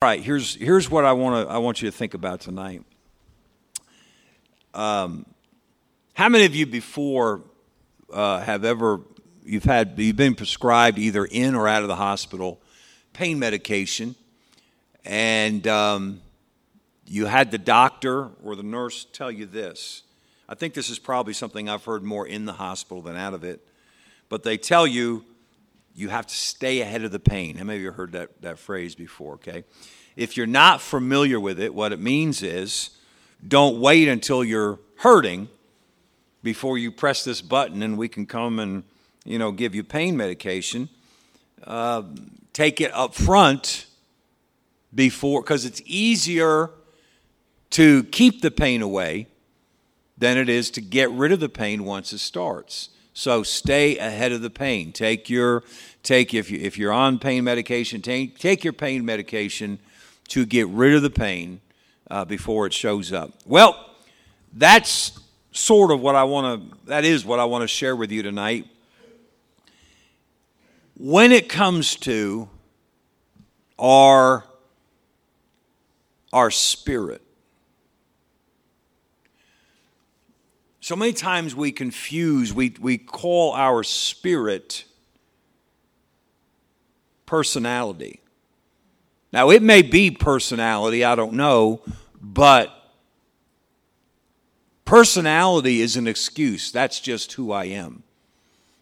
All right, here's here's what I want to I want you to think about tonight. Um, how many of you before uh, have ever you've had you've been prescribed either in or out of the hospital pain medication, and um, you had the doctor or the nurse tell you this? I think this is probably something I've heard more in the hospital than out of it, but they tell you you have to stay ahead of the pain. How many of you heard that, that phrase before? Okay. If you're not familiar with it, what it means is don't wait until you're hurting before you press this button and we can come and you know give you pain medication. Uh, take it up front before because it's easier to keep the pain away than it is to get rid of the pain once it starts. So stay ahead of the pain. Take your take if you if you're on pain medication, take take your pain medication to get rid of the pain uh, before it shows up. Well, that's sort of what I want to. That is what I want to share with you tonight. When it comes to our our spirit. So many times we confuse, we, we call our spirit personality. Now, it may be personality, I don't know, but personality is an excuse. That's just who I am.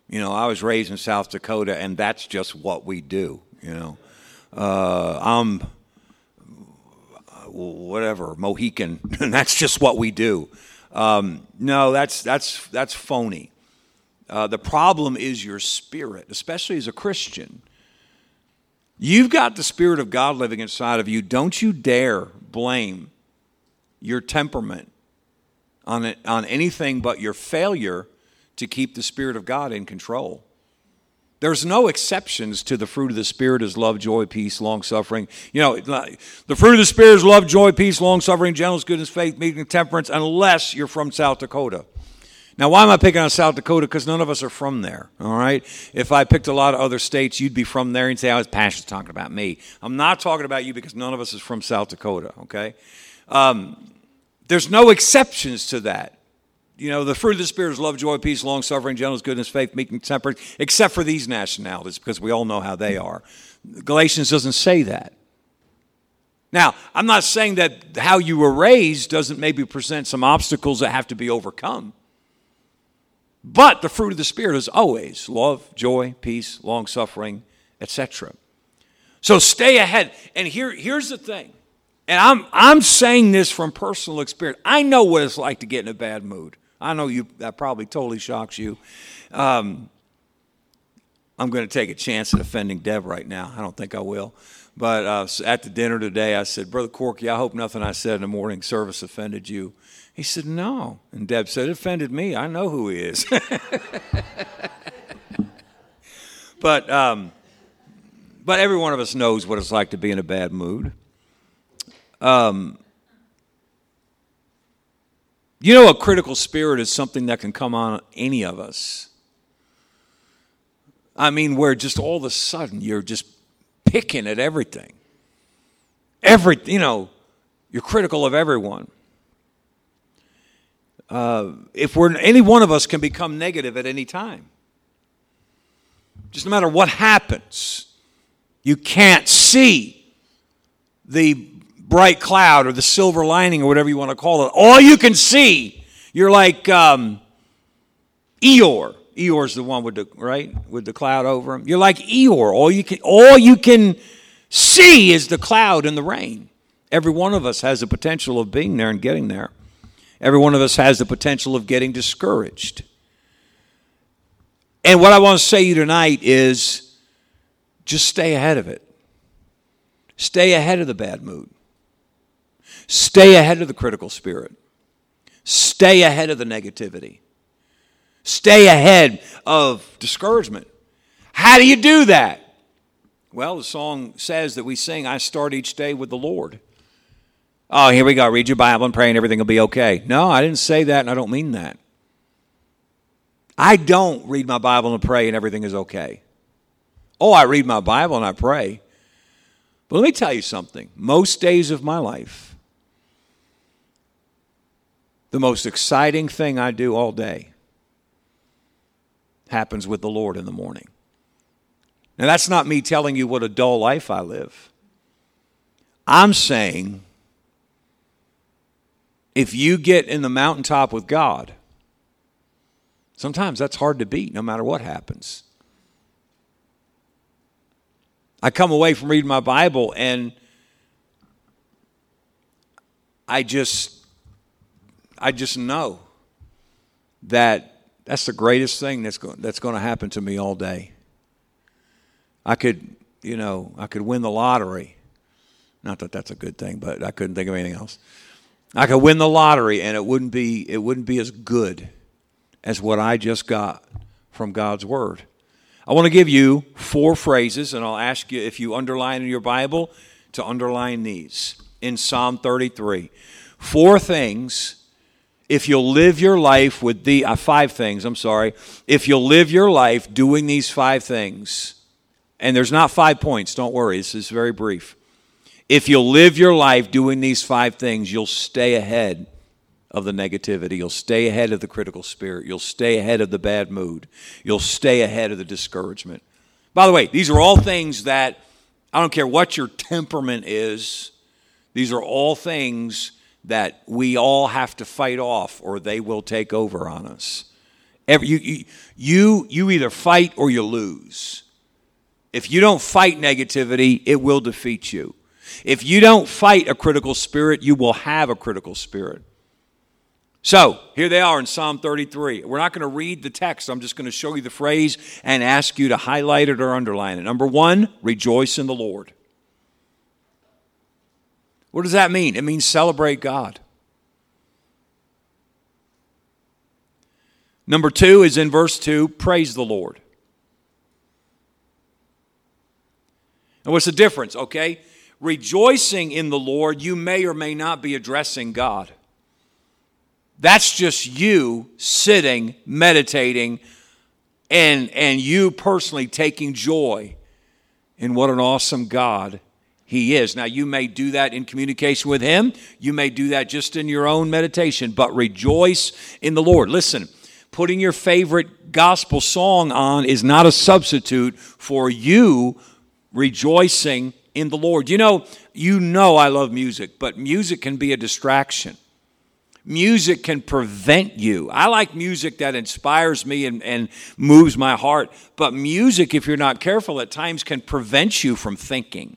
You know, I was raised in South Dakota, and that's just what we do, you know. Uh, I'm whatever, Mohican, and that's just what we do. Um, no, that's, that's, that's phony. Uh, the problem is your spirit, especially as a Christian. You've got the Spirit of God living inside of you. Don't you dare blame your temperament on, it, on anything but your failure to keep the Spirit of God in control. There's no exceptions to the fruit of the Spirit is love, joy, peace, long suffering. You know, the fruit of the Spirit is love, joy, peace, long suffering, gentleness, goodness, faith, meekness, temperance, unless you're from South Dakota. Now, why am I picking on South Dakota? Because none of us are from there, all right? If I picked a lot of other states, you'd be from there and say, I was passionate talking about me. I'm not talking about you because none of us is from South Dakota, okay? Um, there's no exceptions to that. You know, the fruit of the Spirit is love, joy, peace, long suffering, gentleness, goodness, faith, meekness, temperance, except for these nationalities because we all know how they are. Galatians doesn't say that. Now, I'm not saying that how you were raised doesn't maybe present some obstacles that have to be overcome. But the fruit of the Spirit is always love, joy, peace, long suffering, etc. So stay ahead. And here, here's the thing. And I'm, I'm saying this from personal experience. I know what it's like to get in a bad mood. I know you that probably totally shocks you. Um, I'm going to take a chance at offending Deb right now. I don't think I will. But uh, at the dinner today, I said, Brother Corky, I hope nothing I said in the morning service offended you. He said, No. And Deb said, It offended me. I know who he is. but, um, but every one of us knows what it's like to be in a bad mood. Um, you know, a critical spirit is something that can come on any of us. I mean, where just all of a sudden you're just picking at everything. Every, you know, you're critical of everyone uh, if we're any one of us can become negative at any time. Just no matter what happens, you can't see the bright cloud or the silver lining or whatever you want to call it. All you can see, you're like um, Eeyore. Eeyore's the one with the right with the cloud over him. You're like Eeyore. All you can all you can see is the cloud and the rain. Every one of us has the potential of being there and getting there. Every one of us has the potential of getting discouraged. And what I want to say to you tonight is just stay ahead of it. Stay ahead of the bad mood. Stay ahead of the critical spirit. Stay ahead of the negativity. Stay ahead of discouragement. How do you do that? Well, the song says that we sing, I start each day with the Lord. Oh, here we go. Read your Bible and pray and everything will be okay. No, I didn't say that and I don't mean that. I don't read my Bible and pray and everything is okay. Oh, I read my Bible and I pray. But let me tell you something. Most days of my life, the most exciting thing I do all day happens with the Lord in the morning. Now, that's not me telling you what a dull life I live. I'm saying if you get in the mountaintop with God, sometimes that's hard to beat no matter what happens. I come away from reading my Bible and I just I just know that that's the greatest thing that's going, that's going to happen to me all day. I could, you know, I could win the lottery. Not that that's a good thing, but I couldn't think of anything else. I could win the lottery and it wouldn't be it wouldn't be as good as what I just got from God's word. I want to give you four phrases and I'll ask you if you underline in your Bible to underline these in Psalm 33. Four things if you'll live your life with the uh, five things, I'm sorry. If you'll live your life doing these five things, and there's not five points, don't worry, this is very brief. If you'll live your life doing these five things, you'll stay ahead of the negativity. You'll stay ahead of the critical spirit. You'll stay ahead of the bad mood. You'll stay ahead of the discouragement. By the way, these are all things that I don't care what your temperament is, these are all things that we all have to fight off or they will take over on us. Every, you, you, you either fight or you lose. If you don't fight negativity, it will defeat you. If you don't fight a critical spirit, you will have a critical spirit. So, here they are in Psalm 33. We're not going to read the text. I'm just going to show you the phrase and ask you to highlight it or underline it. Number one, rejoice in the Lord. What does that mean? It means celebrate God. Number two is in verse 2 praise the Lord. And what's the difference? Okay, rejoicing in the Lord, you may or may not be addressing God. That's just you sitting, meditating, and, and you personally taking joy in what an awesome God He is. Now, you may do that in communication with Him, you may do that just in your own meditation, but rejoice in the Lord. Listen, putting your favorite gospel song on is not a substitute for you rejoicing in the Lord. You know, you know I love music, but music can be a distraction. Music can prevent you. I like music that inspires me and, and moves my heart, but music, if you're not careful, at times can prevent you from thinking.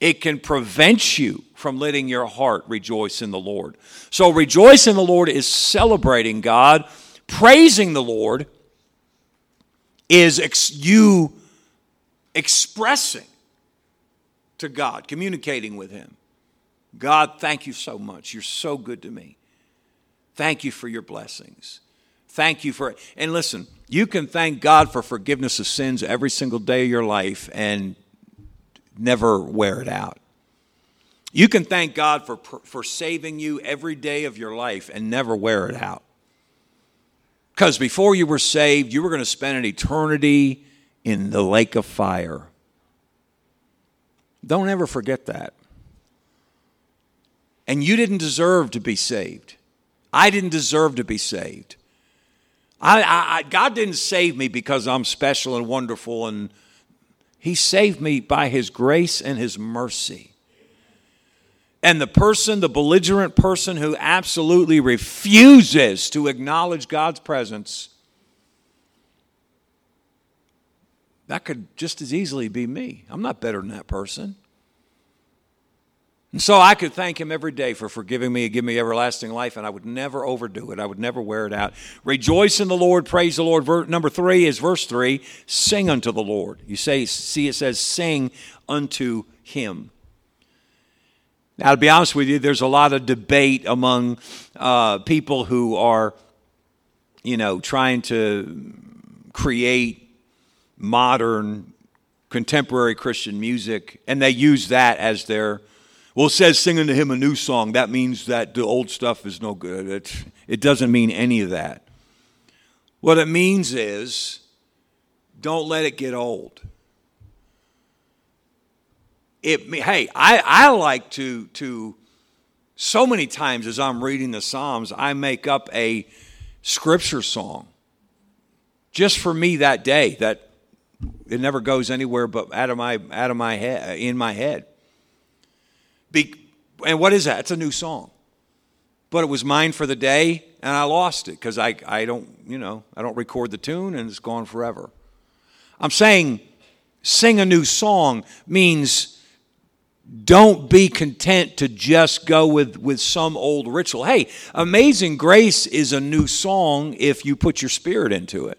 It can prevent you from letting your heart rejoice in the Lord. So, rejoice in the Lord is celebrating God. Praising the Lord is ex- you expressing to God, communicating with Him. God, thank you so much. You're so good to me. Thank you for your blessings. Thank you for, it. and listen, you can thank God for forgiveness of sins every single day of your life and never wear it out. You can thank God for, for saving you every day of your life and never wear it out. Because before you were saved, you were going to spend an eternity in the lake of fire. Don't ever forget that. And you didn't deserve to be saved. I didn't deserve to be saved. I, I, God didn't save me because I'm special and wonderful, and He saved me by His grace and His mercy. And the person, the belligerent person who absolutely refuses to acknowledge God's presence, That could just as easily be me. I'm not better than that person. And so I could thank him every day for forgiving me and giving me everlasting life, and I would never overdo it. I would never wear it out. Rejoice in the Lord, praise the Lord. Ver- number three is verse three sing unto the Lord. You say, see, it says, sing unto him. Now, to be honest with you, there's a lot of debate among uh, people who are, you know, trying to create modern contemporary Christian music, and they use that as their well, it says singing to him a new song. That means that the old stuff is no good. It, it doesn't mean any of that. What it means is don't let it get old. it, hey, I, I like to, to, so many times as I'm reading the Psalms, I make up a scripture song just for me that day that it never goes anywhere but out of my, out of my head, in my head. Be, and what is that? It's a new song. But it was mine for the day, and I lost it because I, I don't, you know, I don't record the tune and it's gone forever. I'm saying sing a new song means don't be content to just go with, with some old ritual. Hey, Amazing Grace is a new song if you put your spirit into it,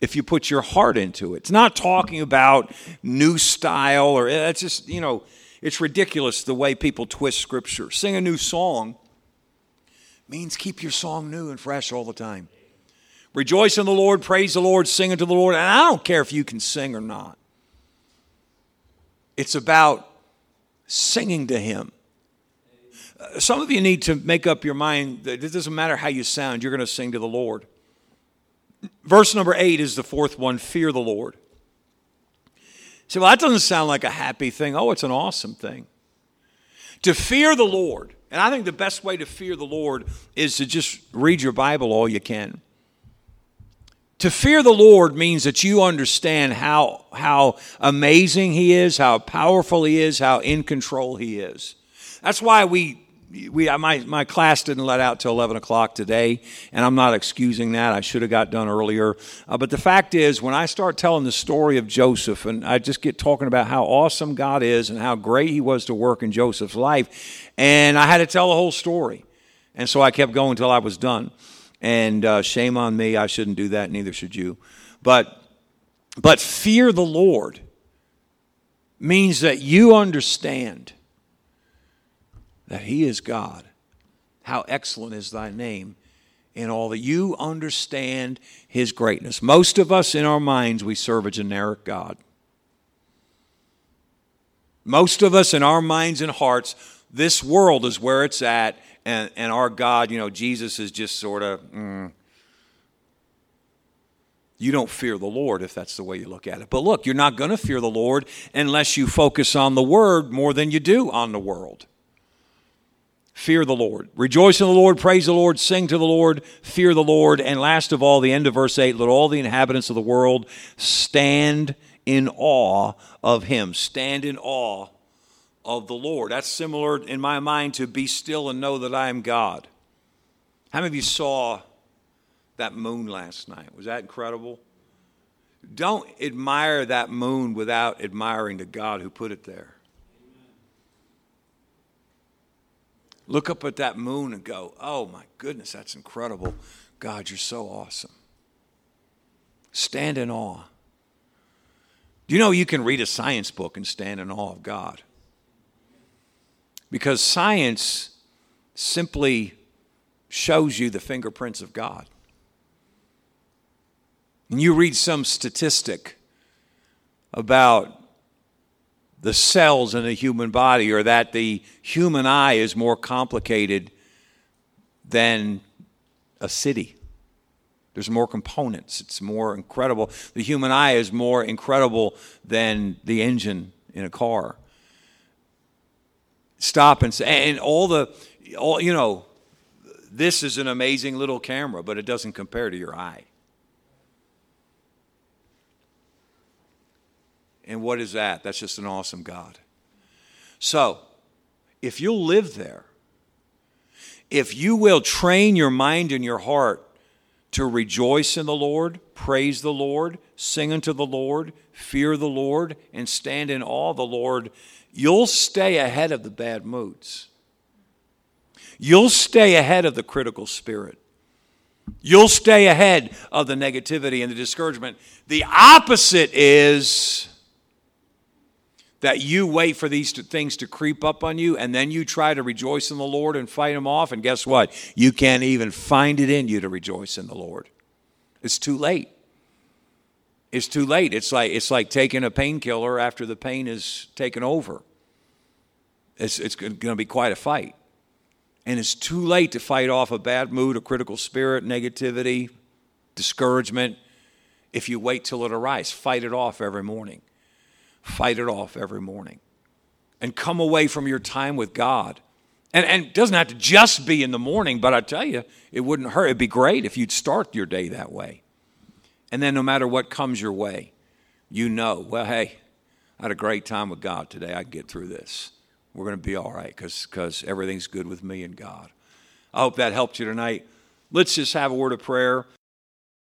if you put your heart into it. It's not talking about new style or eh, it's just, you know, it's ridiculous the way people twist scripture. Sing a new song means keep your song new and fresh all the time. Rejoice in the Lord, praise the Lord, sing unto the Lord. And I don't care if you can sing or not. It's about singing to Him. Uh, some of you need to make up your mind that it doesn't matter how you sound, you're going to sing to the Lord. Verse number eight is the fourth one fear the Lord. See, well, that doesn't sound like a happy thing. Oh, it's an awesome thing. To fear the Lord, and I think the best way to fear the Lord is to just read your Bible all you can. To fear the Lord means that you understand how, how amazing He is, how powerful He is, how in control He is. That's why we, we my, my class didn't let out till 11 o'clock today, and I'm not excusing that. I should have got done earlier. Uh, but the fact is, when I start telling the story of Joseph, and I just get talking about how awesome God is and how great He was to work in Joseph's life, and I had to tell the whole story. And so I kept going until I was done. And uh, shame on me, I shouldn't do that, neither should you. But, but fear the Lord means that you understand that He is God. How excellent is thy name in all that you understand His greatness. Most of us in our minds, we serve a generic God. Most of us in our minds and hearts, this world is where it's at, and, and our God, you know, Jesus is just sort of, mm, you don't fear the Lord if that's the way you look at it. But look, you're not going to fear the Lord unless you focus on the Word more than you do on the world. Fear the Lord. Rejoice in the Lord, praise the Lord, sing to the Lord, fear the Lord. And last of all, the end of verse 8 let all the inhabitants of the world stand in awe of Him. Stand in awe of the Lord. That's similar in my mind to be still and know that I am God. How many of you saw that moon last night? Was that incredible? Don't admire that moon without admiring the God who put it there. Look up at that moon and go, oh my goodness, that's incredible. God, you're so awesome. Stand in awe. Do you know you can read a science book and stand in awe of God? Because science simply shows you the fingerprints of God. And you read some statistic about the cells in the human body, or that the human eye is more complicated than a city. There's more components. It's more incredible. The human eye is more incredible than the engine in a car stop and say, and all the, all, you know, this is an amazing little camera, but it doesn't compare to your eye. And what is that? That's just an awesome God. So, if you'll live there, if you will train your mind and your heart to rejoice in the Lord, praise the Lord, sing unto the Lord, fear the Lord, and stand in awe of the Lord, you'll stay ahead of the bad moods. You'll stay ahead of the critical spirit. You'll stay ahead of the negativity and the discouragement. The opposite is that you wait for these things to creep up on you and then you try to rejoice in the Lord and fight them off. And guess what? You can't even find it in you to rejoice in the Lord. It's too late it's too late. It's like it's like taking a painkiller after the pain is taken over. It's it's going to be quite a fight, and it's too late to fight off a bad mood, a critical spirit, negativity, discouragement. If you wait till it arrives, fight it off every morning. Fight it off every morning. and come away from your time with God. And, and it doesn't have to just be in the morning, but I tell you, it wouldn't hurt. It'd be great if you'd start your day that way. And then no matter what comes your way, you know, well, hey, I had a great time with God today. I can get through this. We're going to be all right because everything's good with me and God. I hope that helped you tonight. Let's just have a word of prayer.